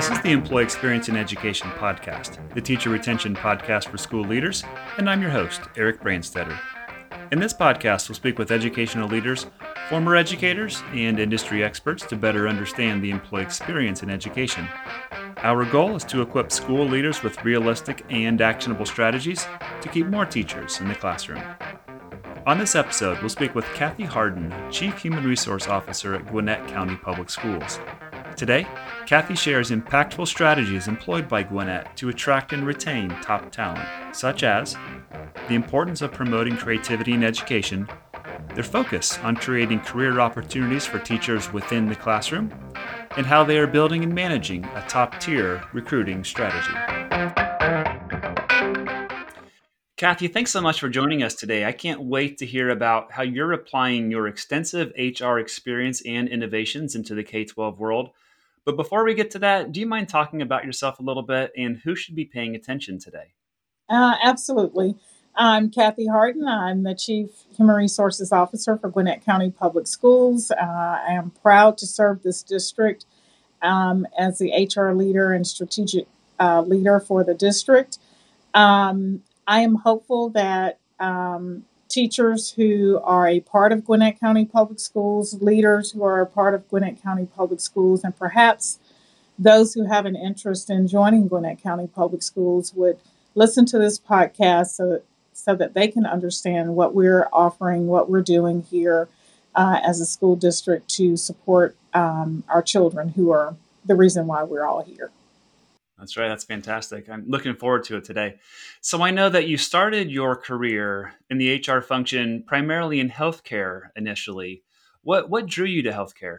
This is the Employee Experience in Education podcast, the teacher retention podcast for school leaders, and I'm your host, Eric Branstetter. In this podcast, we'll speak with educational leaders, former educators, and industry experts to better understand the employee experience in education. Our goal is to equip school leaders with realistic and actionable strategies to keep more teachers in the classroom. On this episode, we'll speak with Cathy Hardin, Chief Human Resource Officer at Gwinnett County Public Schools. Today, Cathy shares impactful strategies employed by Gwinnett to attract and retain top talent, such as the importance of promoting creativity in education, their focus on creating career opportunities for teachers within the classroom, and how they are building and managing a top tier recruiting strategy. Cathy, thanks so much for joining us today. I can't wait to hear about how you're applying your extensive HR experience and innovations into the K 12 world but before we get to that, do you mind talking about yourself a little bit and who should be paying attention today? Uh, absolutely. I'm Cathy Hardin. I'm the Chief Human Resources Officer for Gwinnett County Public Schools. Uh, I am proud to serve this district um, as the HR leader and strategic uh, leader for the district. Um, I am hopeful that um, teachers who are a part of Gwinnett County Public Schools, leaders who are a part of Gwinnett County Public Schools, and perhaps those who have an interest in joining Gwinnett County Public Schools would listen to this podcast so, so that they can understand what we're offering, what we're doing here uh, as a school district to support um, our children who are the reason why we're all here. That's right. That's fantastic. I'm looking forward to it today. So I know that you started your career in the HR function primarily in healthcare initially. What what drew you to healthcare?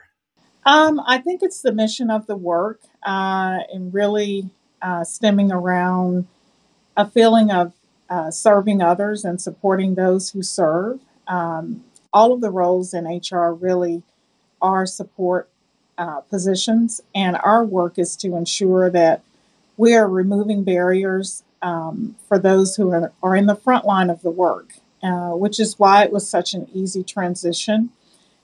Um, I think it's the mission of the work uh, and really uh, stemming around a feeling of uh, serving others and supporting those who serve. Um, all of the roles in HR really are support uh, positions, and our work is to ensure that we are removing barriers um, for those who are, are in the front line of the work, uh, which is why it was such an easy transition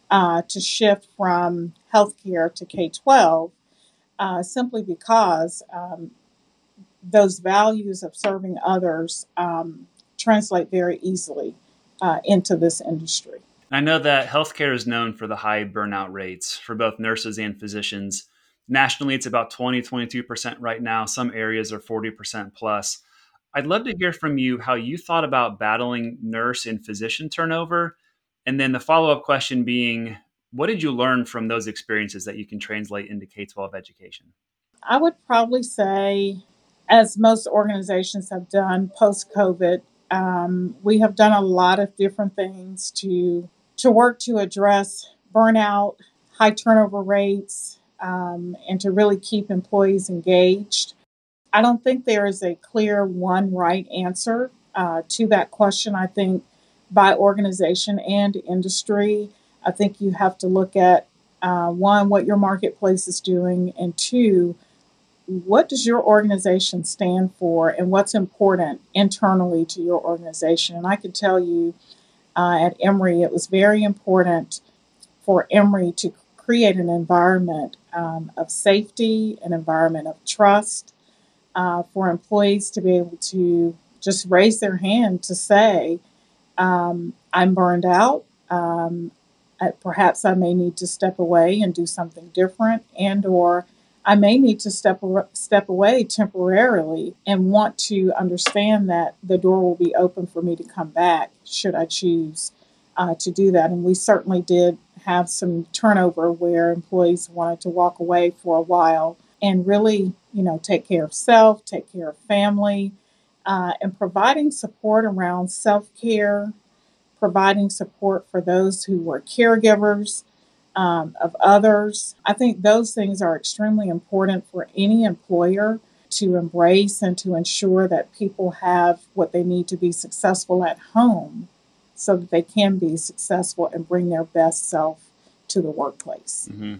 uh, to shift from healthcare to K 12, uh, simply because um, those values of serving others um, translate very easily uh, into this industry. I know that healthcare is known for the high burnout rates for both nurses and physicians. Nationally, it's about 20, 22% right now. Some areas are 40% plus. I'd love to hear from you how you thought about battling nurse and physician turnover. And then the follow up question being, what did you learn from those experiences that you can translate into K 12 education? I would probably say, as most organizations have done post COVID, um, we have done a lot of different things to to work to address burnout, high turnover rates, um, and to really keep employees engaged. I don't think there is a clear one right answer uh, to that question. I think by organization and industry, I think you have to look at uh, one, what your marketplace is doing, and two, what does your organization stand for and what's important internally to your organization. And I can tell you uh, at Emory, it was very important for Emory to create an environment um, of safety, an environment of trust uh, for employees to be able to just raise their hand to say, um, I'm burned out. Um, perhaps I may need to step away and do something different, and or I may need to step step away temporarily and want to understand that the door will be open for me to come back should I choose uh, to do that. And we certainly did have some turnover where employees wanted to walk away for a while and really, you know, take care of self, take care of family, uh, and providing support around self care, providing support for those who were caregivers um, of others. I think those things are extremely important for any employer to embrace and to ensure that people have what they need to be successful at home so that they can be successful and bring their best self to the workplace. Mm-hmm.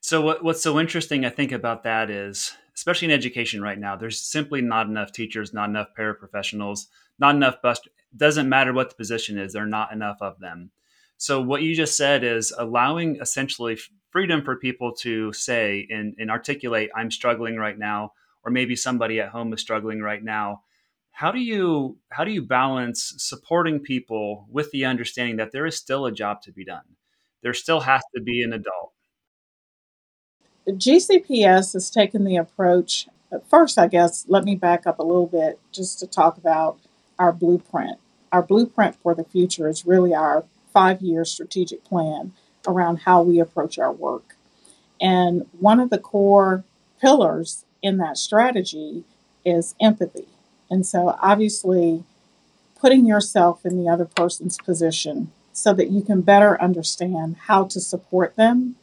So, what, what's so interesting, I think, about that is, especially in education right now, there's simply not enough teachers, not enough paraprofessionals, not enough bus. Doesn't matter what the position is, there are not enough of them. So what you just said is allowing essentially freedom for people to say and, and articulate, I'm struggling right now, or maybe somebody at home is struggling right now. How do you how do you balance supporting people with the understanding that there is still a job to be done? There still has to be an adult. GCPS has taken the approach. First, I guess, let me back up a little bit just to talk about our blueprint. Our blueprint for the future is really our five year strategic plan around how we approach our work. And one of the core pillars in that strategy is empathy. And so, obviously, putting yourself in the other person's position so that you can better understand how to support them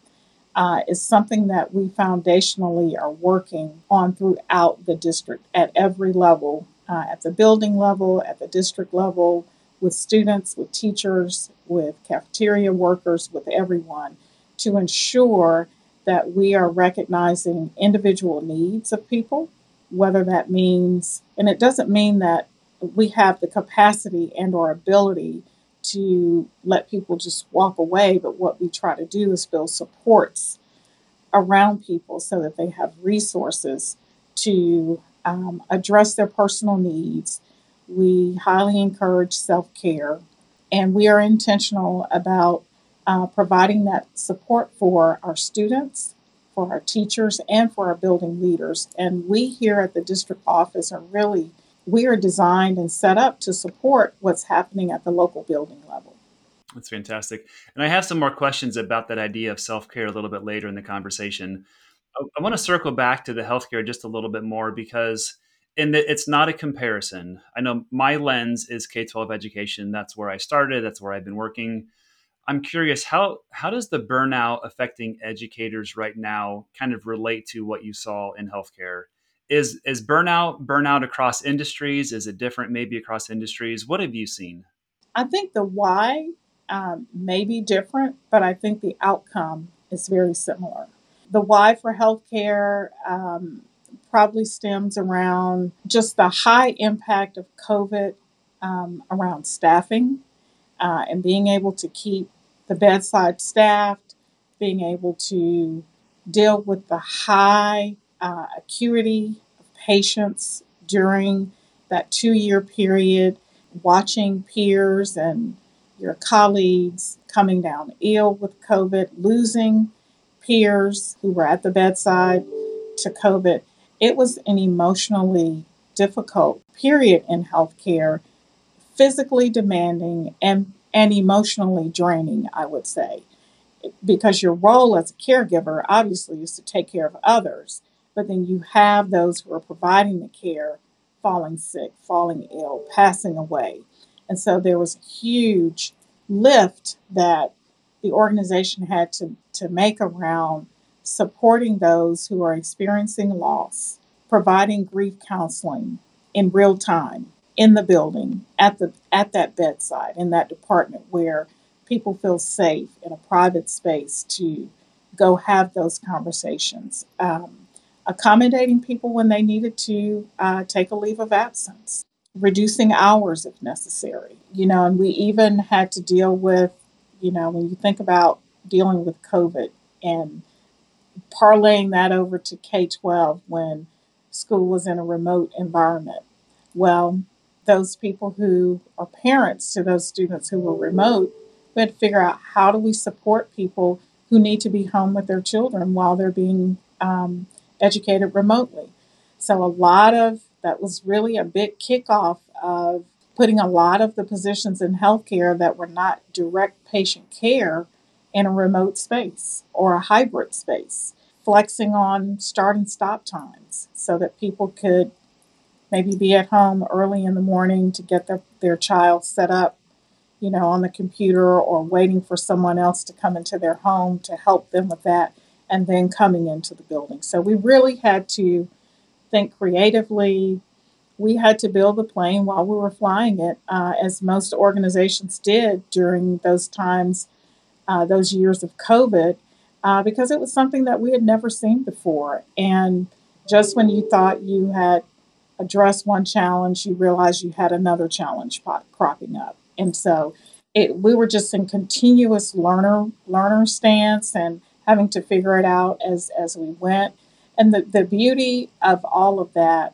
uh, is something that we foundationally are working on throughout the district at every level uh, at the building level, at the district level, with students, with teachers, with cafeteria workers, with everyone to ensure that we are recognizing individual needs of people, whether that means, and it doesn't mean that we have the capacity and or ability to let people just walk away, but what we try to do is build supports around people so that they have resources to um, address their personal needs. We highly encourage self care, and we are intentional about uh, providing that support for our students, for our teachers, and for our building leaders. And we here at the district office are really we are designed and set up to support what's happening at the local building level. That's fantastic. And I have some more questions about that idea of self care a little bit later in the conversation. I, want to circle back to the healthcare just a little bit more because and it's not a comparison. I know my lens is K twelve education. That's where I started. That's where I've been working. I'm curious how how does the burnout affecting educators right now kind of relate to what you saw in healthcare? Is is burnout burnout across industries? Is it different maybe across industries? What have you seen? I think the why um, may be different, but I think the outcome is very similar. The why for healthcare um, probably stems around just the high impact of COVID um, around staffing uh, and being able to keep the bedside staffed, being able to deal with the high uh, acuity of patients during that two year period, watching peers and your colleagues coming down ill with COVID, losing peers who were at the bedside to COVID. It was an emotionally difficult period in healthcare, physically demanding and, and emotionally draining, I would say. Because your role as a caregiver obviously is to take care of others, but then you have those who are providing the care falling sick, falling ill, passing away. And so there was a huge lift that the organization had to, to make around supporting those who are experiencing loss, providing grief counseling in real time in the building, at the at that bedside, in that department where people feel safe in a private space to go have those conversations. Um, accommodating people when they needed to uh, take a leave of absence, reducing hours if necessary. You know, and we even had to deal with, you know, when you think about dealing with COVID and parlaying that over to K 12 when school was in a remote environment. Well, those people who are parents to those students who were remote, we had to figure out how do we support people who need to be home with their children while they're being um, educated remotely. So, a lot of that was really a big kickoff of putting a lot of the positions in healthcare that were not direct patient care in a remote space or a hybrid space, flexing on start and stop times so that people could maybe be at home early in the morning to get their, their child set up, you know, on the computer or waiting for someone else to come into their home to help them with that and then coming into the building. So we really had to think creatively. We had to build the plane while we were flying it, uh, as most organizations did during those times uh, those years of COVID uh, because it was something that we had never seen before. And just when you thought you had addressed one challenge, you realize you had another challenge cropping up. And so it, we were just in continuous learner learner stance and having to figure it out as as we went. And the, the beauty of all of that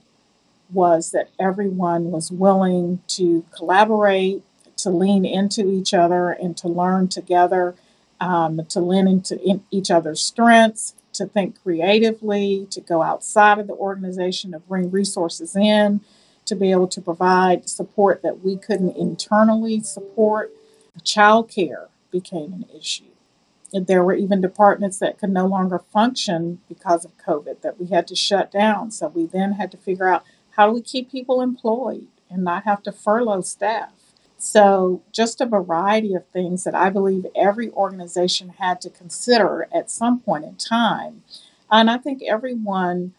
was that everyone was willing to collaborate, to lean into each other, and to learn together, um, to lean into in each other's strengths, to think creatively, to go outside of the organization, to bring resources in, to be able to provide support that we couldn't internally support. Childcare became an issue. There were even departments that could no longer function because of COVID that we had to shut down. So we then had to figure out how do we keep people employed and not have to furlough staff. So, just a variety of things that I believe every organization had to consider at some point in time. And I think everyone,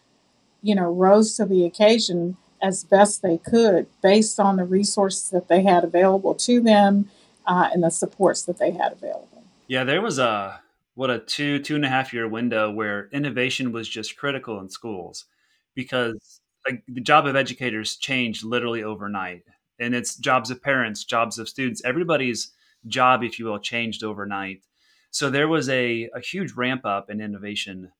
you know, rose to the occasion as best they could based on the resources that they had available to them uh, and the supports that they had available. Yeah, there was a what a two two and a half year window where innovation was just critical in schools because like the job of educators changed literally overnight and it's jobs of parents jobs of students everybody's job if you will changed overnight so there was a, a huge ramp up in innovation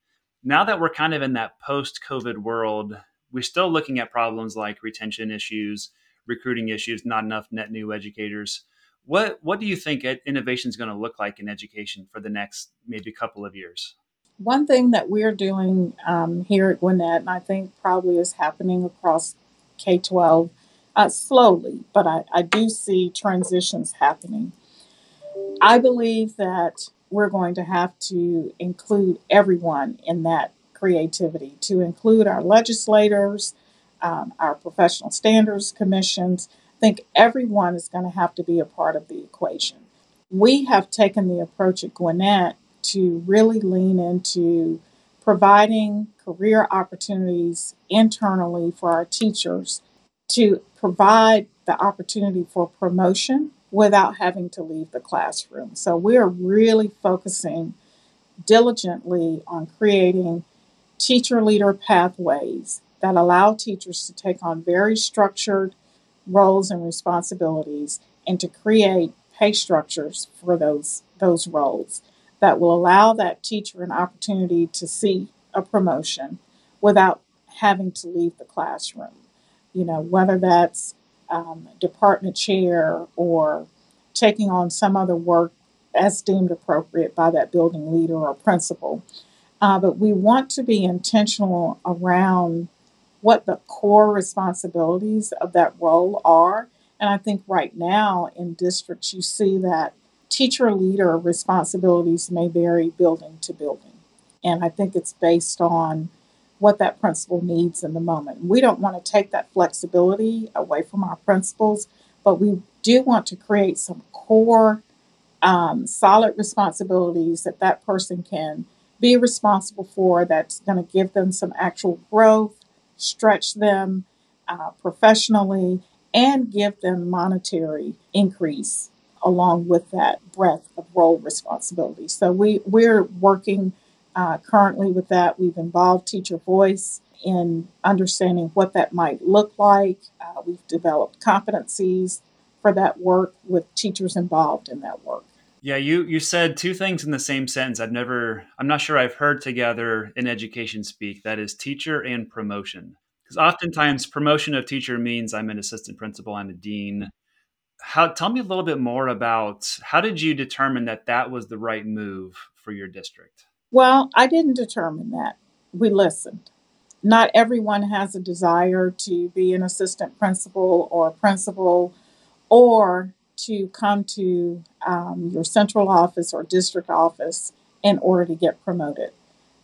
now that we're kind of in that post covid world we're still looking at problems like retention issues, recruiting issues, not enough net new educators. What what do you think innovation is going to look like in education for the next maybe couple of years? One thing that we're doing um, here at Gwinnett, and I think probably is happening across K 12 uh, slowly, but I, I do see transitions happening. I believe that we're going to have to include everyone in that creativity to include our legislators, um, our professional standards commissions. I think everyone is going to have to be a part of the equation. We have taken the approach at Gwinnett to really lean into providing career opportunities internally for our teachers to provide the opportunity for promotion without having to leave the classroom. So we're really focusing diligently on creating teacher leader pathways that allow teachers to take on very structured roles and responsibilities and to create pay structures for those those roles that will allow that teacher an opportunity to see a promotion without having to leave the classroom. You know, whether that's um, department chair or taking on some other work as deemed appropriate by that building leader or principal. Uh, but we want to be intentional around what the core responsibilities of that role are. And I think right now in districts, you see that teacher leader responsibilities may vary building to building. And I think it's based on what that principal needs in the moment. We don't want to take that flexibility away from our principals, but we do want to create some core, um, solid responsibilities that that person can be responsible for that's going to give them some actual growth, stretch them uh, professionally, and give them monetary increase along with that breadth of role responsibility. So we we're working uh, currently with that. We've involved Teacher Voice in understanding what that might look like. Uh, we've developed competencies for that work with teachers involved in that work. Yeah, you you said two things in the same sentence. I've never I'm not sure I've heard together in education speak. That is teacher and promotion. Because oftentimes promotion of teacher means I'm an assistant principal, I'm a dean. How tell me a little bit more about how did you determine that that was the right move for your district? Well, I didn't determine that. We listened. Not everyone has a desire to be an assistant principal or principal or to come to um, your central office or district office in order to get promoted.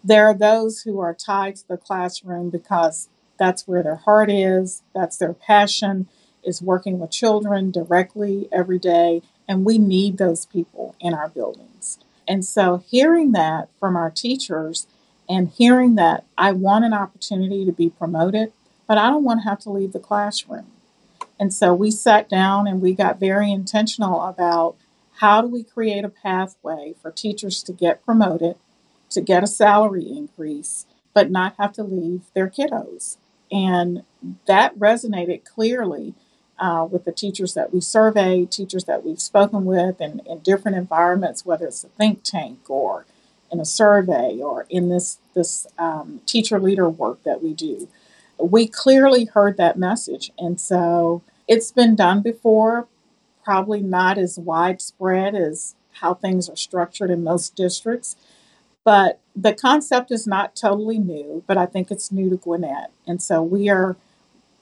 There are those who are tied to the classroom because that's where their heart is, that's their passion, is working with children directly every day, and we need those people in our buildings. And so, hearing that from our teachers and hearing that I want an opportunity to be promoted, but I don't want to have to leave the classroom. And so we sat down and we got very intentional about how do we create a pathway for teachers to get promoted, to get a salary increase, but not have to leave their kiddos. And that resonated clearly uh, with the teachers that we surveyed, teachers that we've spoken with in, in different environments, whether it's a think tank or in a survey or in this, this um, teacher leader work that we do. We clearly heard that message. And so it's been done before, probably not as widespread as how things are structured in most districts. But the concept is not totally new, but I think it's new to Gwinnett. And so we are,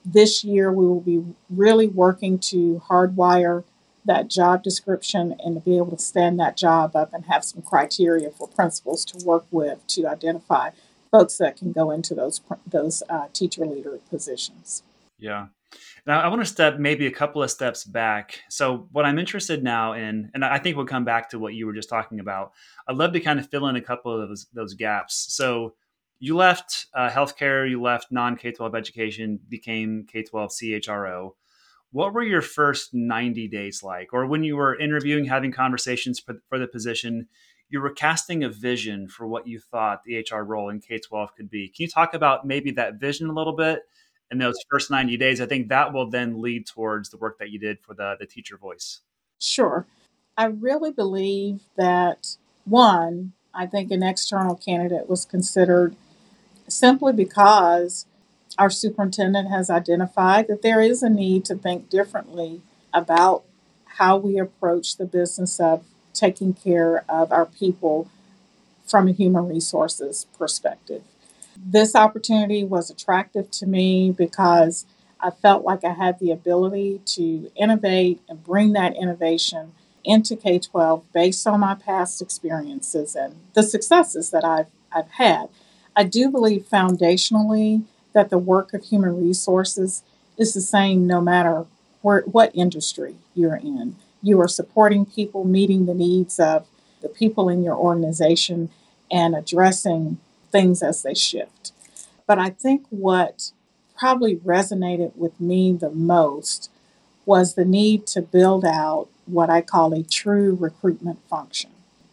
this year, we will be really working to hardwire that job description and to be able to stand that job up and have some criteria for principals to work with to identify folks that can go into those those uh, teacher leader positions. Yeah. Now I want to step maybe a couple of steps back. So what I'm interested now in, and I think we'll come back to what you were just talking about. I'd love to kind of fill in a couple of those, those gaps. So you left uh, healthcare, you left non K 12 education, became K 12 CHRO. What were your first 90 days like? Or when you were interviewing, having conversations for, for the position, you were casting a vision for what you thought the HR role in K 12 could be. Can you talk about maybe that vision a little bit? in those first 90 days, I think that will then lead towards the work that you did for the, the teacher voice. Sure. I really believe that one, I think an external candidate was considered simply because our superintendent has identified that there is a need to think differently about how we approach the business of taking care of our people from a human resources perspective. This opportunity was attractive to me because I felt like I had the ability to innovate and bring that innovation into K 12 based on my past experiences and the successes that I've, I've had. I do believe foundationally that the work of human resources is the same no matter where, what industry you're in. You are supporting people, meeting the needs of the people in your organization, and addressing things as they shift. But I think what probably resonated with me the most was the need to build out what I call a true recruitment function.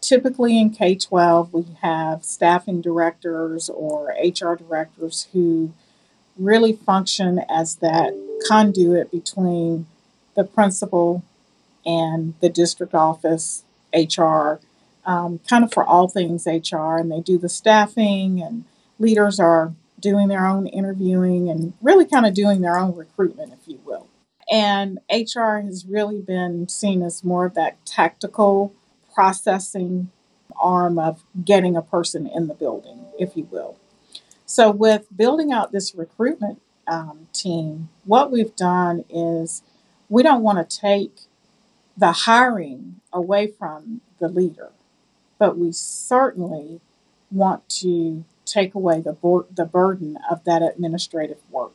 Typically in K 12, we have staffing directors or HR directors who really function as that conduit between the principal and the district office, HR, um, kind of for all things HR, and they do the staffing, and leaders are doing their own interviewing and really kind of doing their own recruitment, if you will. And HR has really been seen as more of that tactical processing arm of getting a person in the building, if you will. So, with building out this recruitment um, team, what we've done is we don't want to take the hiring away from the leader but we certainly want to take away the, bo- the burden of that administrative work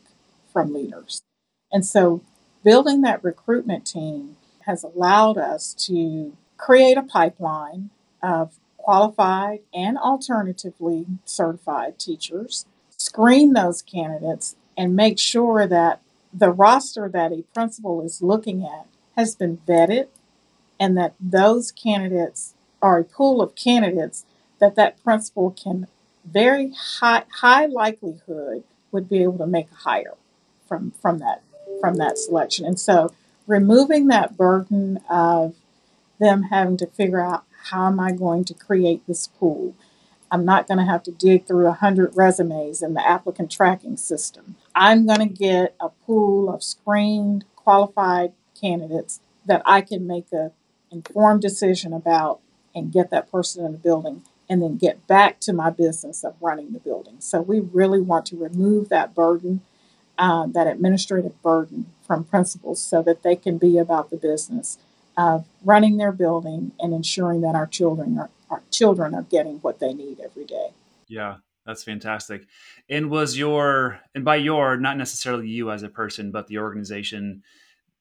from leaders. And so, building that recruitment team has allowed us to create a pipeline of qualified and alternatively certified teachers, screen those candidates, and make sure that the roster that a principal is looking at has been vetted and that those candidates or a pool of candidates that that principal can very high high likelihood would be able to make a hire from from that from that selection. And so removing that burden of them having to figure out how am I going to create this pool. I'm not going to have to dig through 100 resumes in the applicant tracking system. I'm going to get a pool of screened, qualified candidates that I can make a informed decision about and get that person in the building and then get back to my business of running the building. So we really want to remove that burden, uh, that administrative burden from principals so that they can be about the business of running their building and ensuring that our children are, our children are getting what they need every day. Yeah, that's fantastic. And was your and by your not necessarily you as a person, but the organization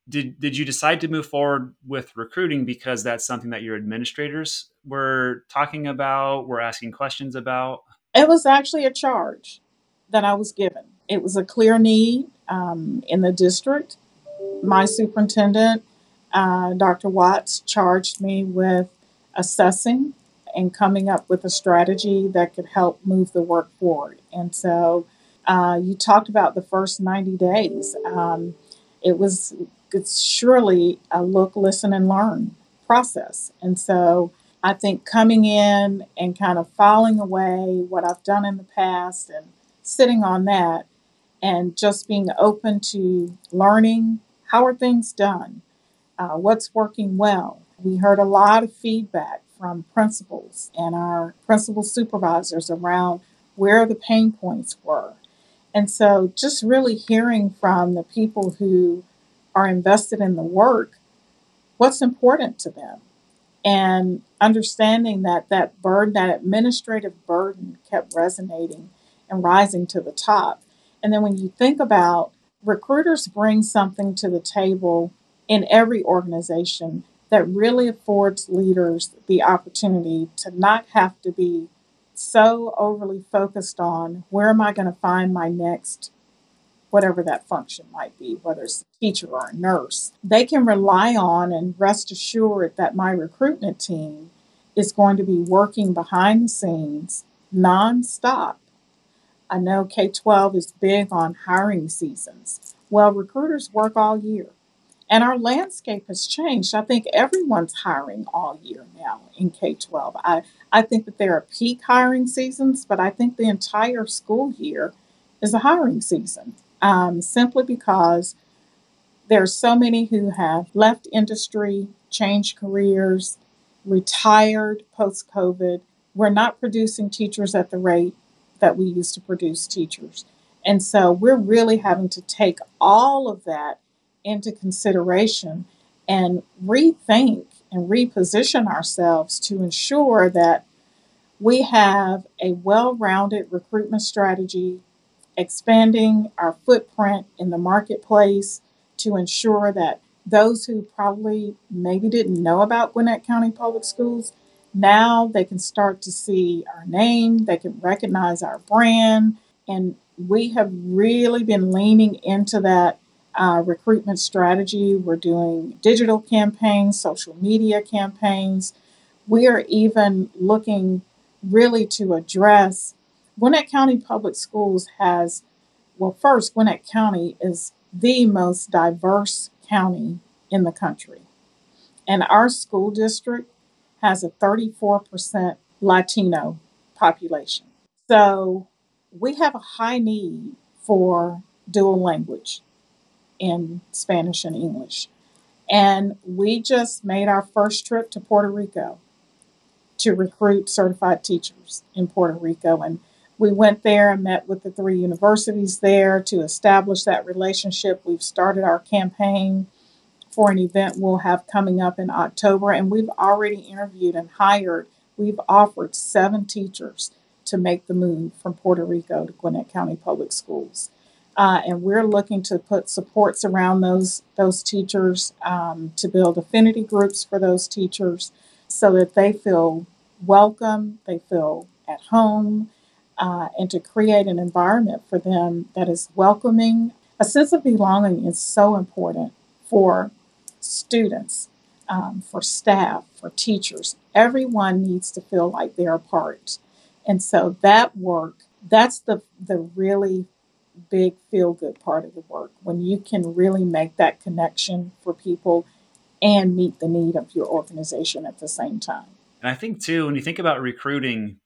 did did you decide to move forward with recruiting because that's something that your administrators were talking about, were asking questions about? It was actually a charge that I was given. It was a clear need um, in the district. My superintendent, uh, Dr. Watts, charged me with assessing and coming up with a strategy that could help move the work forward. And so uh, you talked about the first 90 days. Um, it was it's surely a look, listen, and learn process. And so I think coming in and kind of filing away what I've done in the past and sitting on that and just being open to learning how are things done, uh, what's working well. We heard a lot of feedback from principals and our principal supervisors around where the pain points were. And so just really hearing from the people who are invested in the work what's important to them and understanding that that burden that administrative burden kept resonating and rising to the top and then when you think about recruiters bring something to the table in every organization that really affords leaders the opportunity to not have to be so overly focused on where am I going to find my next whatever that function might be, whether it's a teacher or a nurse. They can rely on and rest assured that my recruitment team is going to be working behind the scenes nonstop. I know K 12 is big on hiring seasons. Well, recruiters work all year. And our landscape has changed. I think everyone's hiring all year now in K 12. I, I think that there are peak hiring seasons, but I think the entire school year is a hiring season um, simply because there are so many who have left industry, changed careers, retired post COVID. We're not producing teachers at the rate that we used to produce teachers. And so we're really having to take all of that into consideration and rethink and reposition ourselves to ensure that we have a well rounded recruitment strategy expanding our footprint in the marketplace to ensure that those who probably maybe didn't know about Gwinnett County Public Schools now they can start to see our name, they can recognize our brand, and we have really been leaning into that uh, recruitment strategy. We're doing digital campaigns, social media campaigns. We are even looking really to address Gwinnett County Public Schools has, well, first, Gwinnett County is the most diverse county in the country. And our school district has a 34% Latino population. So we have a high need for dual language in Spanish and English. And we just made our first trip to Puerto Rico to recruit certified teachers in Puerto Rico. And we went there and met with the three universities there to establish that relationship. We've started our campaign for an event we'll have coming up in October, and we've already interviewed and hired. We've offered seven teachers to make the move from Puerto Rico to Gwinnett County Public Schools. Uh, and we're looking to put supports around those those teachers um, to build affinity groups for those teachers so that they feel welcome, they feel at home, uh, and to create an environment for them that is welcoming. A sense of belonging is so important for students, um, for staff, for teachers. Everyone needs to feel like they're a part. And so that work, that's the, the really big feel good part of the work when you can really make that connection for people and meet the need of your organization at the same time. And I think too, when you think about recruiting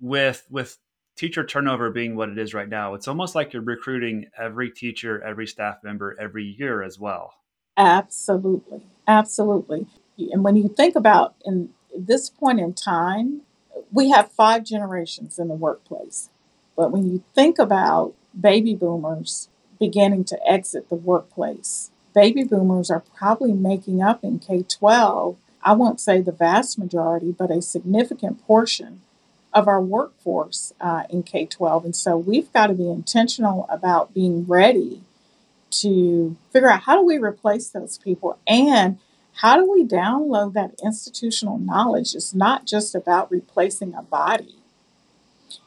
with with teacher turnover being what it is right now, it's almost like you're recruiting every teacher, every staff member every year as well. Absolutely. Absolutely. And when you think about in this point in time, we have five generations in the workplace. But when you think about baby boomers beginning to exit the workplace, baby boomers are probably making up in K 12, I won't say the vast majority, but a significant portion of our workforce uh, in K 12. And so we've got to be intentional about being ready to figure out how do we replace those people and how do we download that institutional knowledge? It's not just about replacing a body,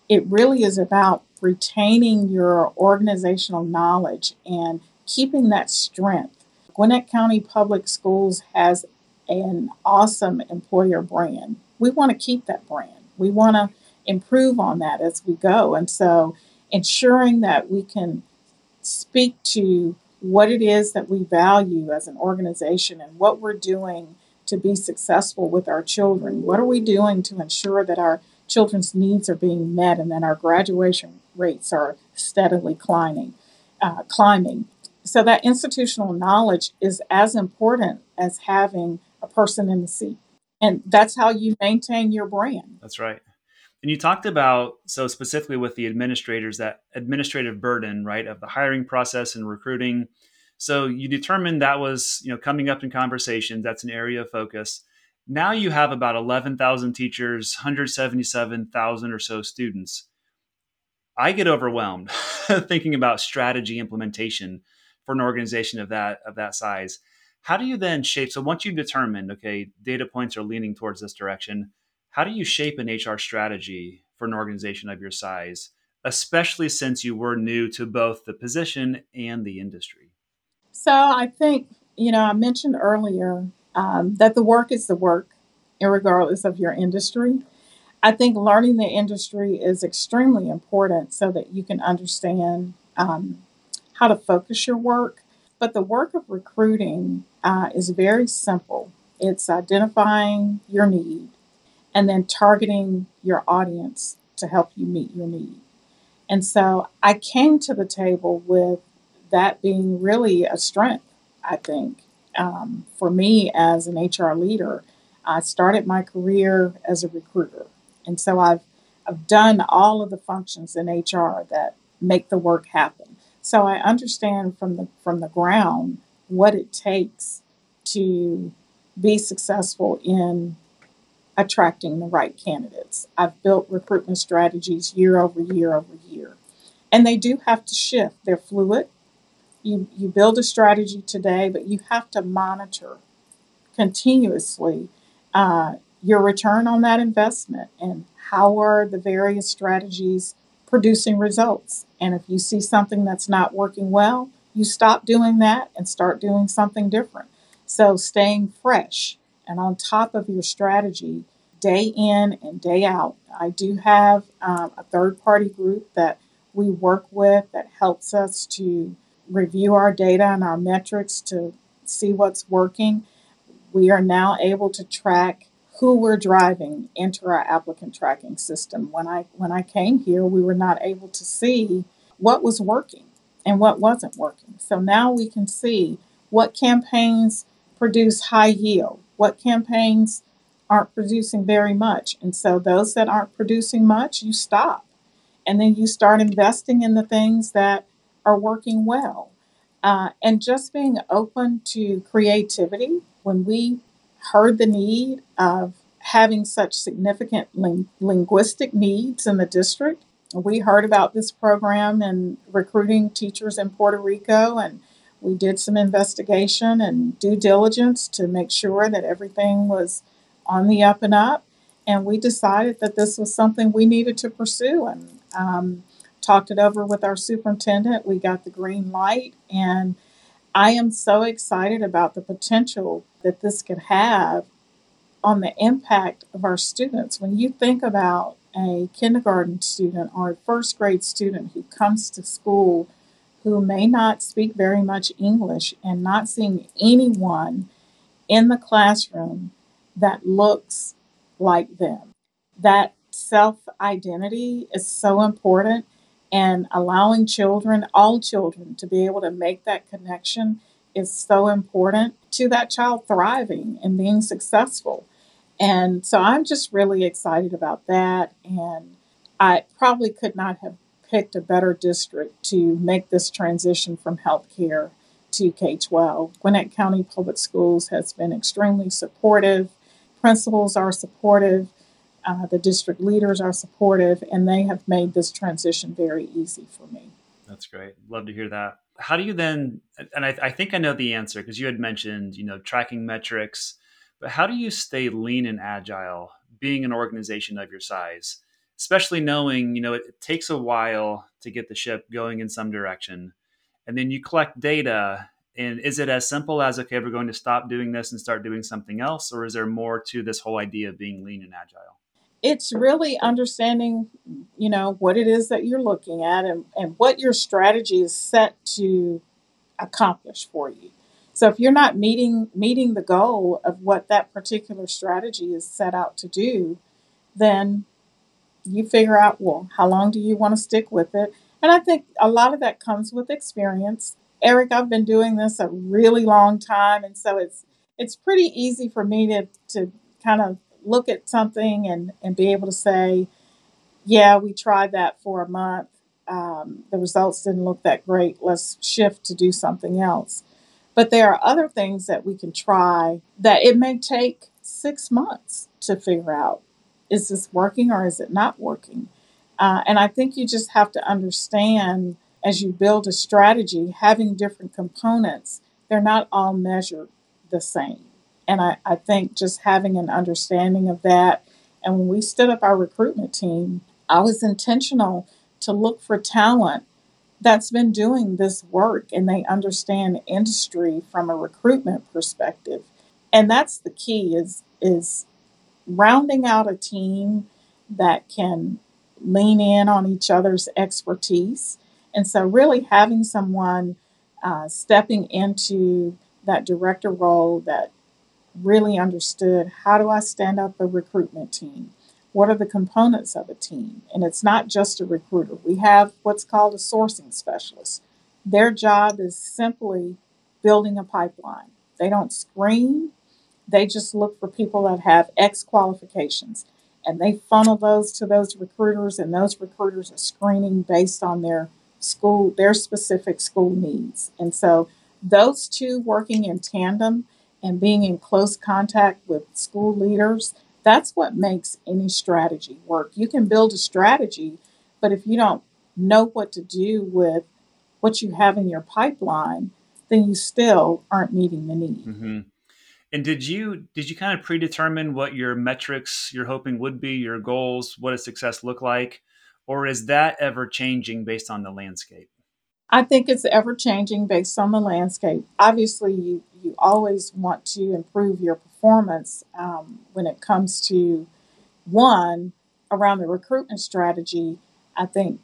it really is about retaining your organizational knowledge and keeping that strength. Gwinnett County Public Schools has an awesome employer brand. We want to keep that brand. We want to improve on that as we go. And so ensuring that we can speak to what it is that we value as an organization and what we're doing to be successful with our children. What are we doing to ensure that our children's needs are being met and that our graduation rates are steadily climbing? Uh, climbing. So that institutional knowledge is as important as having a person in the seat. And that's how you maintain your brand. That's right. And you talked about, so specifically with the administrators, that administrative burden, right, of the hiring process and recruiting. So you determined that was, you know, coming up in conversations, that's an area of focus. Now you have about 11,000 teachers, 177,000 or so students. I get overwhelmed thinking about strategy implementation for an organization of that of that size. How do you then shape so once you've determined, okay, data points are leaning towards this direction, how do you shape an HR strategy for an organization of your size, especially since you were new to both the position and the industry? So I think, you know, I mentioned earlier um, that the work is the work, regardless of your industry. I think learning the industry is extremely important so that you can understand um, how to focus your work. But the work of recruiting uh, is very simple it's identifying your need, and then targeting your audience to help you meet your need. And so I came to the table with that being really a strength, I think, um, for me as an HR leader. I started my career as a recruiter. And so I've, I've done all of the functions in HR that make the work happen. So I understand from the from the ground what it takes to be successful in attracting the right candidates. I've built recruitment strategies year over year over year. And they do have to shift. They're fluid. You, you build a strategy today, but you have to monitor continuously uh, your return on that investment and how are the various strategies producing results. And if you see something that's not working well, you stop doing that and start doing something different. So staying fresh and on top of your strategy day in and day out. I do have um, a third party group that we work with that helps us to review our data and our metrics to see what's working. We are now able to track who we're driving into our applicant tracking system. When I when I came here, we were not able to see what was working and what wasn't working. So now we can see what campaigns produce high yield, what campaigns aren't producing very much. And so those that aren't producing much, you stop. And then you start investing in the things that are working well. Uh, and just being open to creativity. When we heard the need of having such significant ling- linguistic needs in the district, we heard about this program and recruiting teachers in Puerto Rico and we did some investigation and due diligence to make sure that everything was on the up and up. And we decided that this was something we needed to pursue and um, talked it over with our superintendent. We got the green light. And I am so excited about the potential that this could have on the impact of our students. When you think about a kindergarten student or a first grade student who comes to school who may not speak very much English and not seeing anyone in the classroom that looks like them. That self identity is so important, and allowing children, all children, to be able to make that connection is so important to that child thriving and being successful. And so I'm just really excited about that. And I probably could not have picked a better district to make this transition from healthcare to K 12. Gwinnett County Public Schools has been extremely supportive principals are supportive, uh, the district leaders are supportive, and they have made this transition very easy for me. That's great. Love to hear that. How do you then, and I, I think I know the answer because you had mentioned, you know, tracking metrics, but how do you stay lean and agile being an organization of your size? Especially knowing, you know, it, it takes a while to get the ship going in some direction. And then you collect data and is it as simple as, okay, we're going to stop doing this and start doing something else? Or is there more to this whole idea of being lean and agile? It's really understanding, you know, what it is that you're looking at and, and what your strategy is set to accomplish for you. So if you're not meeting meeting the goal of what that particular strategy is set out to do, then you figure out well how long do you want to stick with it and i think a lot of that comes with experience eric i've been doing this a really long time and so it's it's pretty easy for me to to kind of look at something and and be able to say yeah we tried that for a month um, the results didn't look that great let's shift to do something else but there are other things that we can try that it may take six months to figure out is this working or is it not working? Uh, and I think you just have to understand as you build a strategy, having different components, they're not all measured the same. And I, I think just having an understanding of that. And when we stood up our recruitment team, I was intentional to look for talent that's been doing this work and they understand industry from a recruitment perspective. And that's the key is is rounding out a team that can lean in on each other's expertise. And so, really having someone uh, stepping into that director role that really understood how do I stand up a recruitment team? What are the components of a team? And it's not just a recruiter. We have what's called a sourcing specialist. Their job is simply building a pipeline. They don't screen, they just look for people that have X qualifications and they funnel those to those recruiters, and those recruiters are screening based on their school, their specific school needs. And so, those two working in tandem and being in close contact with school leaders, that's what makes any strategy work. You can build a strategy, but if you don't know what to do with what you have in your pipeline, then you still aren't meeting the need. Mm-hmm. And did you did you kind of predetermine what your metrics you're hoping would be, your goals, what a success look like, or is that ever changing based on the landscape? I think it's ever changing based on the landscape. Obviously, you you always want to improve your performance um, when it comes to one around the recruitment strategy. I think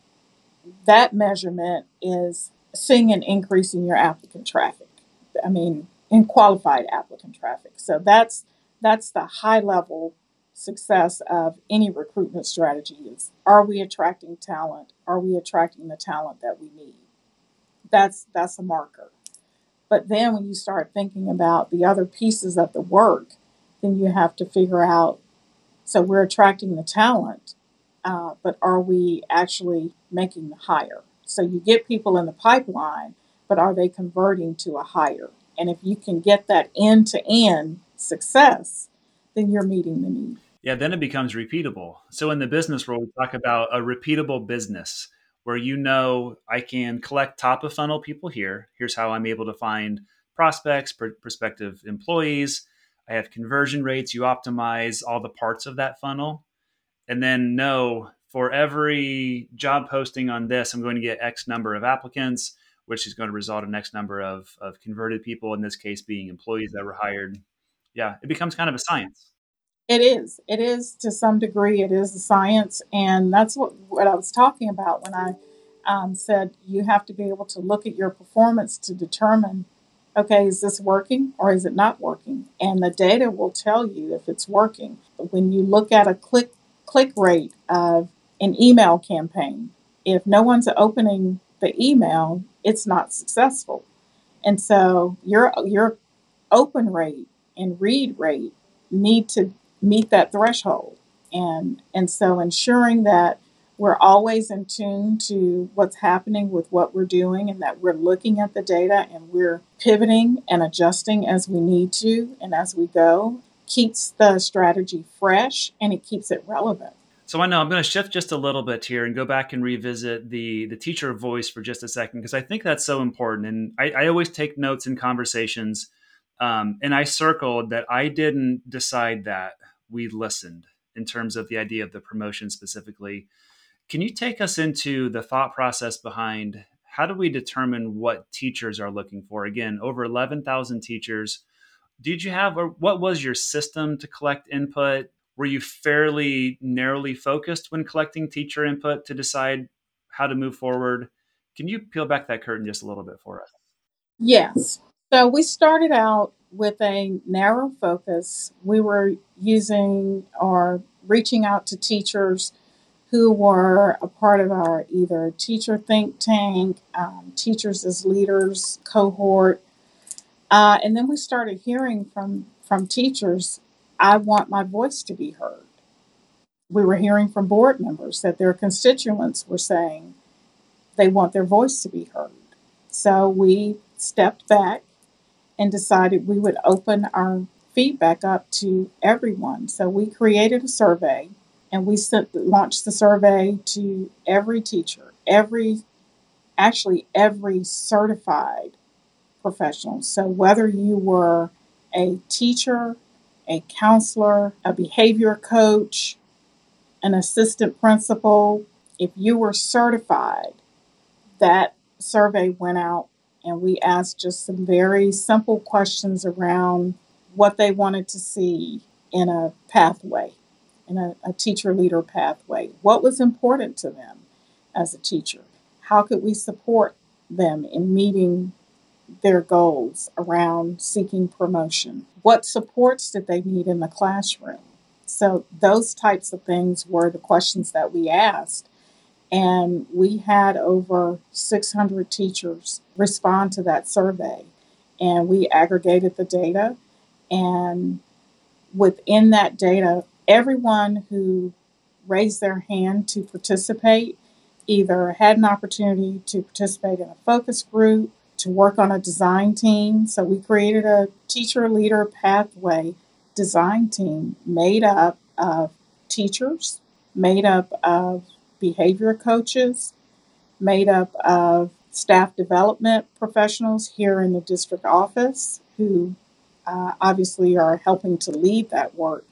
that measurement is seeing an increase in your applicant traffic. I mean, in qualified applicant traffic. So that's that's the high level success of any recruitment strategy is are we attracting talent? Are we attracting the talent that we need? That's that's a marker. But then when you start thinking about the other pieces of the work, then you have to figure out so we're attracting the talent, uh, but are we actually making the hire? So you get people in the pipeline, but are they converting to a hire? And if you can get that end to end success, then you're meeting the need. Yeah, then it becomes repeatable. So in the business world, we talk about a repeatable business where you know I can collect top of funnel people here. Here's how I'm able to find prospects, pr- prospective employees. I have conversion rates. You optimize all the parts of that funnel. And then know for every job posting on this, I'm going to get X number of applicants which is going to result in X number of, of converted people, in this case being employees that were hired. Yeah, it becomes kind of a science. It is. It is to some degree. It is a science, and that's what what I was talking about when I um, said you have to be able to look at your performance to determine, okay, is this working or is it not working? And the data will tell you if it's working. But when you look at a click click rate of an email campaign, if no one's opening the email, it's not successful. And so your your open rate and read rate need to meet that threshold. And and so ensuring that we're always in tune to what's happening with what we're doing and that we're looking at the data and we're pivoting and adjusting as we need to and as we go keeps the strategy fresh and it keeps it relevant. So I know I'm going to shift just a little bit here and go back and revisit the the teacher voice for just a second because I think that's so important. And I, I always take notes in conversations, um, and I circled that I didn't decide that we listened in terms of the idea of the promotion specifically. Can you take us into the thought process behind how do we determine what teachers are looking for? Again, over 11,000 teachers. Did you have, or what was your system to collect input? were you fairly narrowly focused when collecting teacher input to decide how to move forward? Can you peel back that curtain just a little bit for us? Yes. So we started out with a narrow focus. We were using or reaching out to teachers who were a part of our either teacher think tank, um, teachers as leaders cohort, uh, and then we started hearing from from teachers. I want my voice to be heard. We were hearing from board members that their constituents were saying they want their voice to be heard. So we stepped back and decided we would open our feedback up to everyone. So we created a survey and we sent, launched the survey to every teacher, every actually every certified professional. So whether you were a teacher, a counselor, a behavior coach, an assistant principal, if you were certified, that survey went out and we asked just some very simple questions around what they wanted to see in a pathway, in a, a teacher leader pathway. What was important to them as a teacher? How could we support them in meeting their goals around seeking promotion? What supports did they need in the classroom? So, those types of things were the questions that we asked and we had over 600 teachers respond to that survey. And we aggregated the data. And within that data, everyone who raised their hand to participate either had an opportunity to participate in a focus group, to work on a design team. So we created a teacher leader pathway design team made up of teachers, made up of behavior coaches made up of staff development professionals here in the district office who uh, obviously are helping to lead that work.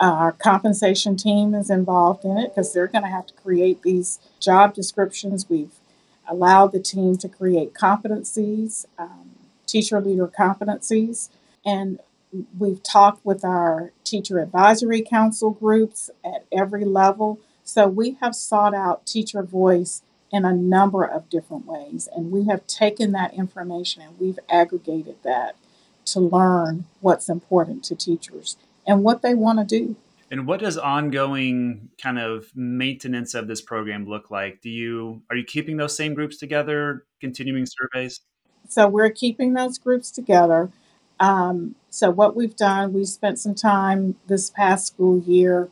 Uh, our compensation team is involved in it because they're going to have to create these job descriptions. We've allowed the team to create competencies, um, teacher leader competencies, and we've talked with our teacher advisory council groups at every level so we have sought out teacher voice in a number of different ways, and we have taken that information and we've aggregated that to learn what's important to teachers and what they want to do. And what does ongoing kind of maintenance of this program look like? Do you are you keeping those same groups together, continuing surveys? So we're keeping those groups together. Um, so what we've done, we spent some time this past school year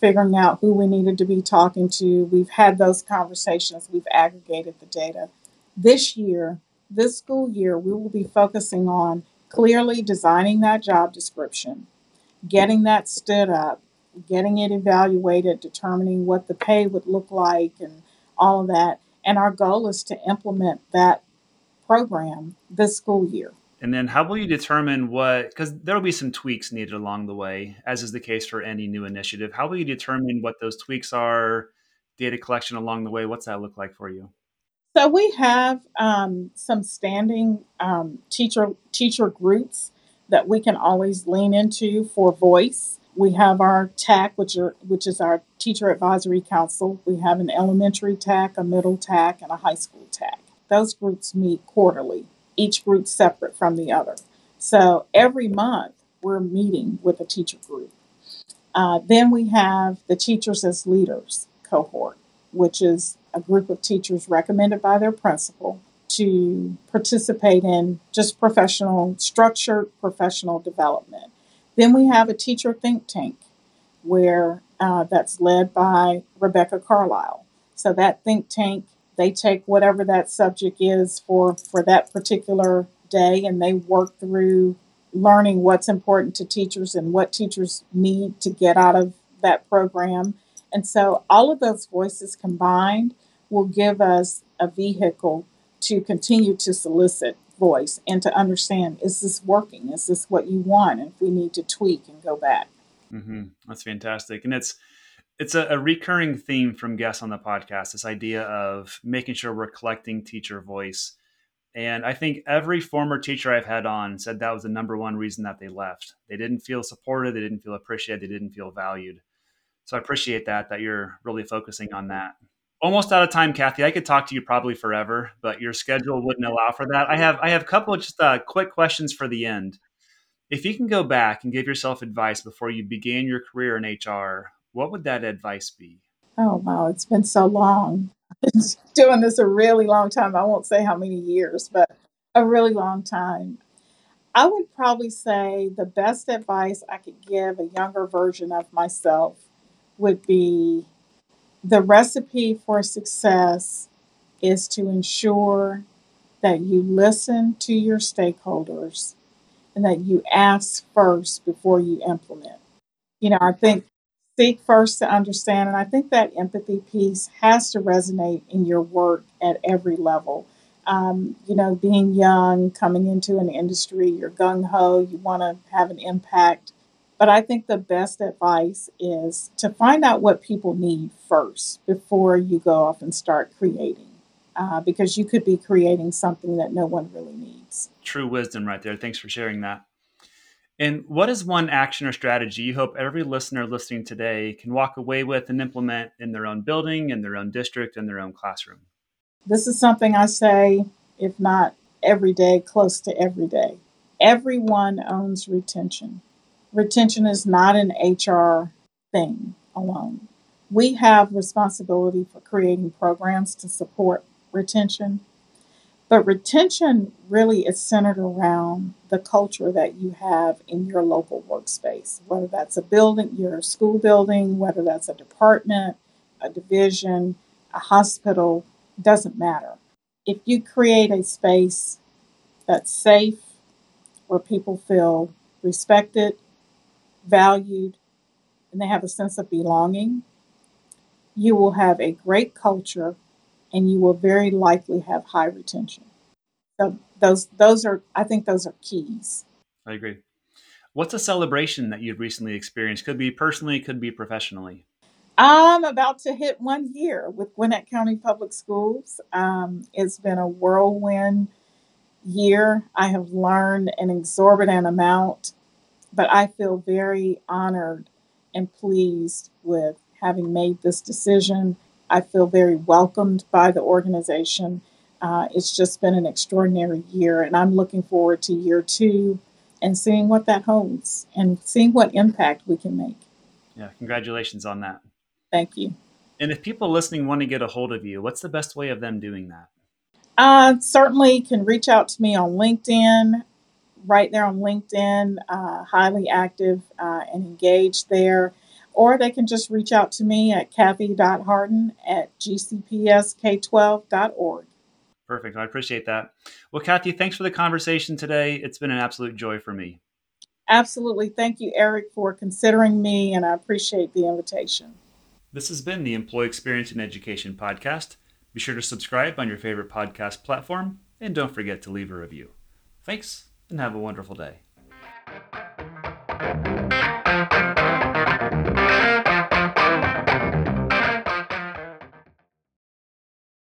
figuring out who we needed to be talking to. We've had those conversations, we've aggregated the data. This year, this school year, we will be focusing on clearly designing that job description, getting that stood up, getting it evaluated, determining what the pay would look like, and all of that. And our goal is to implement that program this school year. And then how will you determine what, because there will be some tweaks needed along the way, as is the case for any new initiative. How will you determine what those tweaks are, data collection along the way? What's that look like for you? So we have um, some standing um, teacher teacher groups that we can always lean into for voice. We have our TAC, which are which is our Teacher Advisory Council. We have an elementary TAC, a middle TAC, and a high school TAC. Those groups meet quarterly each group separate from the other. So every month we're meeting with a teacher group. Uh, then we have the Teachers as Leaders cohort, which is a group of teachers recommended by their principal to participate in just professional, structured professional development. Then we have a teacher think tank where uh, that's led by Rebecca Carlisle. So that think tank they take whatever that subject is for for that particular day and they work through learning what's important to teachers and what teachers need to get out of that program. And so all of those voices combined will give us a vehicle to continue to solicit voice and to understand is this working? Is this what you want? And if we need to tweak and go back. Mm-hmm. That's fantastic. And it's it's a, a, recurring theme from guests on the podcast this idea of making sure we're collecting teacher voice and i think every former teacher i've had on said that was the number one reason that they left they didn't feel supported they didn't feel appreciated they didn't feel valued so i appreciate that that you're really focusing on that almost out of time, Cathy. I could talk to you probably forever, but your schedule wouldn't allow for that. I have I have a couple of just uh, quick questions for the end. If you can go back and give yourself advice before you began your career in HR, what would that advice be? Oh wow, it's been so long. I've been doing this a really long time. I won't say how many years, but a really long time. I would probably say the best advice I could give a younger version of myself would be the recipe for success is to ensure that you listen to your stakeholders and that you ask first before you implement. You know, I think seek first to understand, and I think that empathy piece has to resonate in your work at every level. Um, you know, being young, coming into an industry, you're gung ho, you want to have an impact. But I think the best advice is to find out what people need first before you go off and start creating. Uh, because you could be creating something that no one really needs. True wisdom, right there. Thanks for sharing that. And what is one action or strategy you hope every listener listening today can walk away with and implement in their own building, in their own district, in their own classroom? This is something I say, if not every day, close to every day. Everyone owns retention. Retention is not an HR thing alone. We have responsibility for creating programs to support retention. But retention really is centered around the culture that you have in your local workspace, whether that's a building, your school building, whether that's a department, a division, a hospital, doesn't matter. If you create a space that's safe, where people feel respected, valued, and they have a sense of belonging, you will have a great culture and you will very likely have high retention. So those those are I think those are keys. I agree. What's a celebration that you've recently experienced? Could be personally, could be professionally. I'm about to hit one year with Gwinnett County Public Schools. Um, it's been a whirlwind year. I have learned an exorbitant amount, but I feel very honored and pleased with having made this decision I feel very welcomed by the organization. Uh, it's just been an extraordinary year, and I'm looking forward to year two and seeing what that holds and seeing what impact we can make. Yeah, congratulations on that. Thank you. And if people listening want to get a hold of you, what's the best way of them doing that? Uh, certainly can reach out to me on LinkedIn. Right there on LinkedIn, uh, highly active uh, and engaged there or they can just reach out to me at cathy.hardin at gcpsk12.org. Perfect. I appreciate that. Well, Cathy, thanks for the conversation today. It's been an absolute joy for me. Absolutely. Thank you, Eric, for considering me, and I appreciate the invitation. This has been the Employee Experience in Education podcast. Be sure to subscribe on your favorite podcast platform, and don't forget to leave a review. Thanks, and have a wonderful day.